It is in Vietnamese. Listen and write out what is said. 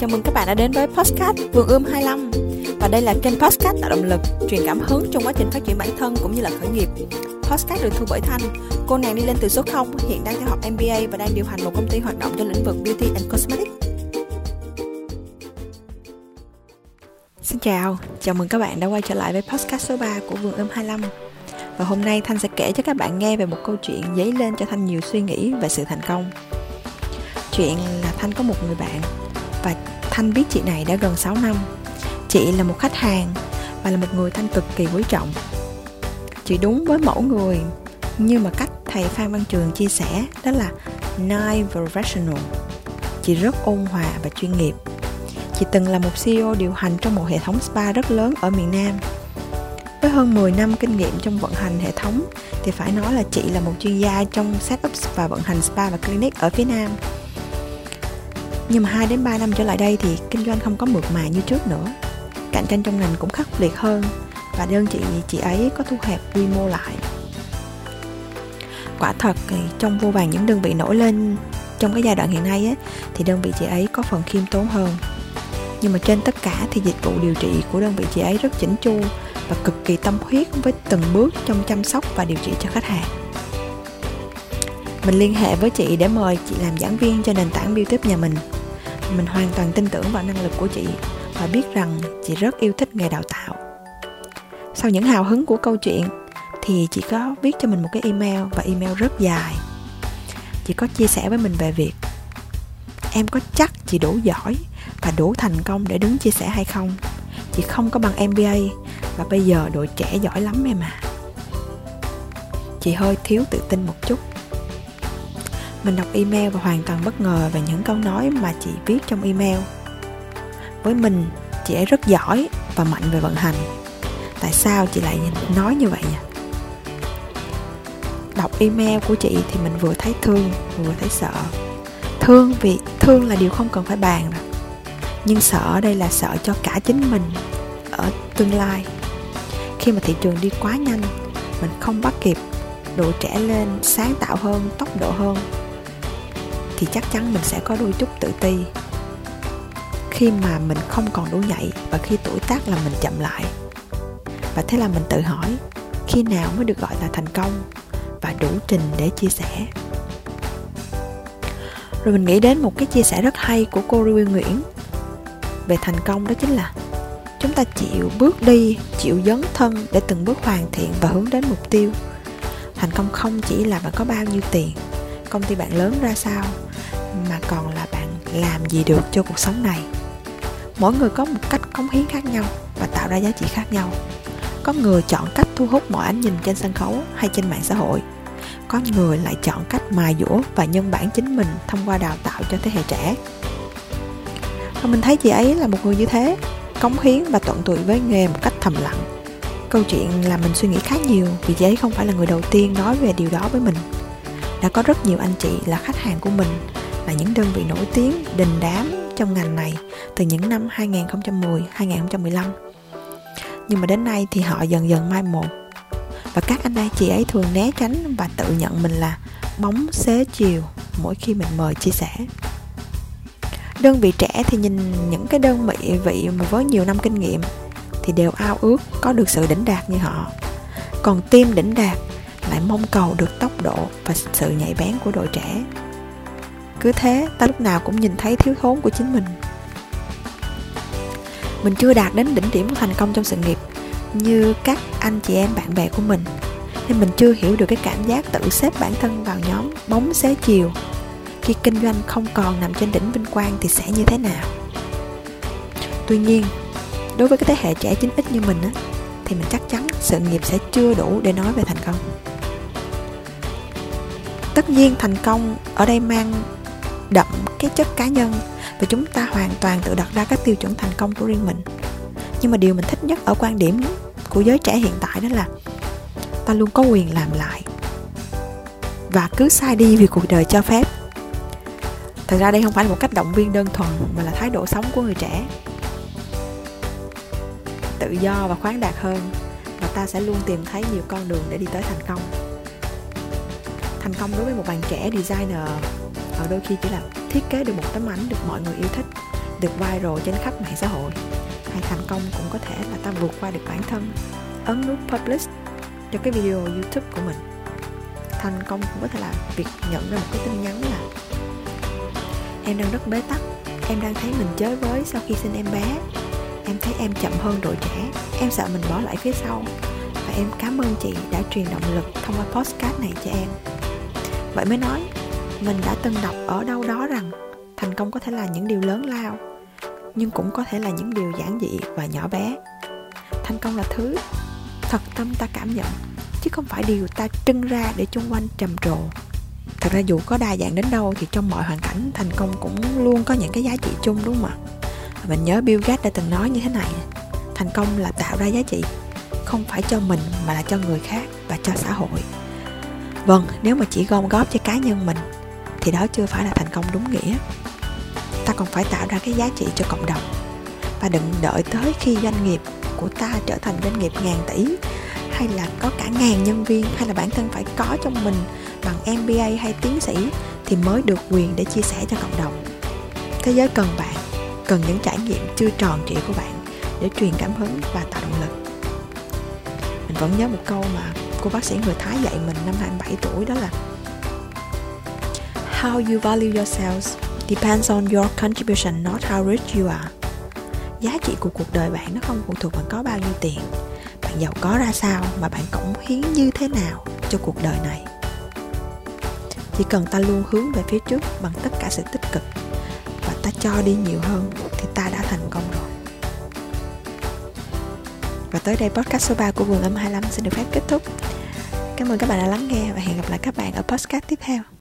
Chào mừng các bạn đã đến với Postcard Vườn ươm 25 Và đây là kênh Postcard tạo động lực, truyền cảm hứng trong quá trình phát triển bản thân cũng như là khởi nghiệp. Postcard được thu bởi Thanh. Cô nàng đi lên từ số 0, hiện đang theo học MBA và đang điều hành một công ty hoạt động trong lĩnh vực Beauty and Cosmetics. Xin chào, chào mừng các bạn đã quay trở lại với Postcard số 3 của Vườn ươm 25 Và hôm nay Thanh sẽ kể cho các bạn nghe về một câu chuyện dấy lên cho Thanh nhiều suy nghĩ về sự thành công. Chuyện là Thanh có một người bạn và Thanh biết chị này đã gần 6 năm. Chị là một khách hàng và là một người Thanh cực kỳ quý trọng. Chị đúng với mẫu người như mà cách thầy Phan Văn Trường chia sẻ đó là nice professional. Chị rất ôn hòa và chuyên nghiệp. Chị từng là một CEO điều hành trong một hệ thống spa rất lớn ở miền Nam. Với hơn 10 năm kinh nghiệm trong vận hành hệ thống, thì phải nói là chị là một chuyên gia trong setup và vận hành spa và clinic ở phía Nam nhưng mà 2 đến 3 năm trở lại đây thì kinh doanh không có mượt mà như trước nữa. Cạnh tranh trong ngành cũng khắc liệt hơn và đơn chị chị ấy có thu hẹp quy mô lại. Quả thật thì trong vô vàng những đơn vị nổi lên trong cái giai đoạn hiện nay á, thì đơn vị chị ấy có phần khiêm tốn hơn. Nhưng mà trên tất cả thì dịch vụ điều trị của đơn vị chị ấy rất chỉnh chu và cực kỳ tâm huyết với từng bước trong chăm sóc và điều trị cho khách hàng. Mình liên hệ với chị để mời chị làm giảng viên cho nền tảng Beauty nhà mình mình hoàn toàn tin tưởng vào năng lực của chị và biết rằng chị rất yêu thích nghề đào tạo. Sau những hào hứng của câu chuyện thì chị có viết cho mình một cái email và email rất dài. Chị có chia sẻ với mình về việc em có chắc chị đủ giỏi và đủ thành công để đứng chia sẻ hay không? Chị không có bằng mba và bây giờ đội trẻ giỏi lắm em à. Chị hơi thiếu tự tin một chút mình đọc email và hoàn toàn bất ngờ về những câu nói mà chị viết trong email. Với mình, chị ấy rất giỏi và mạnh về vận hành. Tại sao chị lại nói như vậy nhỉ? Đọc email của chị thì mình vừa thấy thương, vừa thấy sợ. Thương vì thương là điều không cần phải bàn rồi. Nhưng sợ ở đây là sợ cho cả chính mình ở tương lai. Khi mà thị trường đi quá nhanh, mình không bắt kịp độ trẻ lên, sáng tạo hơn, tốc độ hơn thì chắc chắn mình sẽ có đôi chút tự ti. Khi mà mình không còn đủ nhạy và khi tuổi tác là mình chậm lại. Và thế là mình tự hỏi, khi nào mới được gọi là thành công và đủ trình để chia sẻ? Rồi mình nghĩ đến một cái chia sẻ rất hay của cô Ruy Nguyễn về thành công đó chính là chúng ta chịu bước đi, chịu dấn thân để từng bước hoàn thiện và hướng đến mục tiêu. Thành công không chỉ là bạn có bao nhiêu tiền, công ty bạn lớn ra sao mà còn là bạn làm gì được cho cuộc sống này. Mỗi người có một cách cống hiến khác nhau và tạo ra giá trị khác nhau. Có người chọn cách thu hút mọi ánh nhìn trên sân khấu hay trên mạng xã hội. Có người lại chọn cách mài dũa và nhân bản chính mình thông qua đào tạo cho thế hệ trẻ. Và mình thấy chị ấy là một người như thế, cống hiến và tận tụy với nghề một cách thầm lặng. Câu chuyện làm mình suy nghĩ khá nhiều vì chị ấy không phải là người đầu tiên nói về điều đó với mình. Đã có rất nhiều anh chị là khách hàng của mình là những đơn vị nổi tiếng đình đám trong ngành này từ những năm 2010, 2015. Nhưng mà đến nay thì họ dần dần mai một. Và các anh ấy chị ấy thường né tránh và tự nhận mình là bóng xế chiều mỗi khi mình mời chia sẻ. Đơn vị trẻ thì nhìn những cái đơn vị vị mà với nhiều năm kinh nghiệm thì đều ao ước có được sự đỉnh đạt như họ. Còn team đỉnh đạt lại mong cầu được tốc độ và sự nhạy bén của đội trẻ cứ thế, ta lúc nào cũng nhìn thấy thiếu thốn của chính mình. Mình chưa đạt đến đỉnh điểm của thành công trong sự nghiệp như các anh chị em bạn bè của mình, nên mình chưa hiểu được cái cảm giác tự xếp bản thân vào nhóm bóng xế chiều. Khi kinh doanh không còn nằm trên đỉnh vinh quang thì sẽ như thế nào? Tuy nhiên, đối với cái thế hệ trẻ chính ít như mình á, thì mình chắc chắn sự nghiệp sẽ chưa đủ để nói về thành công. Tất nhiên thành công ở đây mang đậm cái chất cá nhân và chúng ta hoàn toàn tự đặt ra các tiêu chuẩn thành công của riêng mình. Nhưng mà điều mình thích nhất ở quan điểm của giới trẻ hiện tại đó là ta luôn có quyền làm lại và cứ sai đi vì cuộc đời cho phép. Thật ra đây không phải là một cách động viên đơn thuần mà là thái độ sống của người trẻ. Tự do và khoáng đạt hơn và ta sẽ luôn tìm thấy nhiều con đường để đi tới thành công. Thành công đối với một bạn trẻ designer và đôi khi chỉ là thiết kế được một tấm ảnh được mọi người yêu thích, được viral trên khắp mạng xã hội. Hay thành công cũng có thể là ta vượt qua được bản thân. Ấn nút publish cho cái video youtube của mình. Thành công cũng có thể là việc nhận ra một cái tin nhắn là em đang rất bế tắc. Em đang thấy mình chới với sau khi sinh em bé. Em thấy em chậm hơn đội trẻ. Em sợ mình bỏ lại phía sau. Và em cảm ơn chị đã truyền động lực thông qua postcard này cho em. Vậy mới nói mình đã từng đọc ở đâu đó rằng thành công có thể là những điều lớn lao, nhưng cũng có thể là những điều giản dị và nhỏ bé. Thành công là thứ thật tâm ta cảm nhận, chứ không phải điều ta trưng ra để chung quanh trầm trồ. Thật ra dù có đa dạng đến đâu thì trong mọi hoàn cảnh, thành công cũng luôn có những cái giá trị chung, đúng không ạ? Mình nhớ Bill Gates đã từng nói như thế này, thành công là tạo ra giá trị, không phải cho mình mà là cho người khác và cho xã hội. Vâng nếu mà chỉ gom góp cho cá nhân mình thì đó chưa phải là thành công đúng nghĩa. Ta còn phải tạo ra cái giá trị cho cộng đồng. Và đừng đợi tới khi doanh nghiệp của ta trở thành doanh nghiệp ngàn tỷ, hay là có cả ngàn nhân viên, hay là bản thân phải có trong mình bằng MBA hay tiến sĩ thì mới được quyền để chia sẻ cho cộng đồng. Thế giới cần bạn, cần những trải nghiệm chưa tròn trịa của bạn để truyền cảm hứng và tạo động lực. Mình vẫn nhớ một câu mà cô bác sĩ người Thái dạy mình năm 27 tuổi, đó là How you value yourselves depends on your contribution, not how rich you are. Giá trị của cuộc đời bạn nó không phụ thuộc vào có bao nhiêu tiền, bạn giàu có ra sao mà bạn cống hiến như thế nào cho cuộc đời này. Chỉ cần ta luôn hướng về phía trước bằng tất cả sự tích cực và ta cho đi nhiều hơn thì ta đã thành công rồi. Và tới đây podcast số 3 của Vườn Âm 25 xin được phép kết thúc. Cảm ơn các bạn đã lắng nghe và hẹn gặp lại các bạn ở podcast tiếp theo.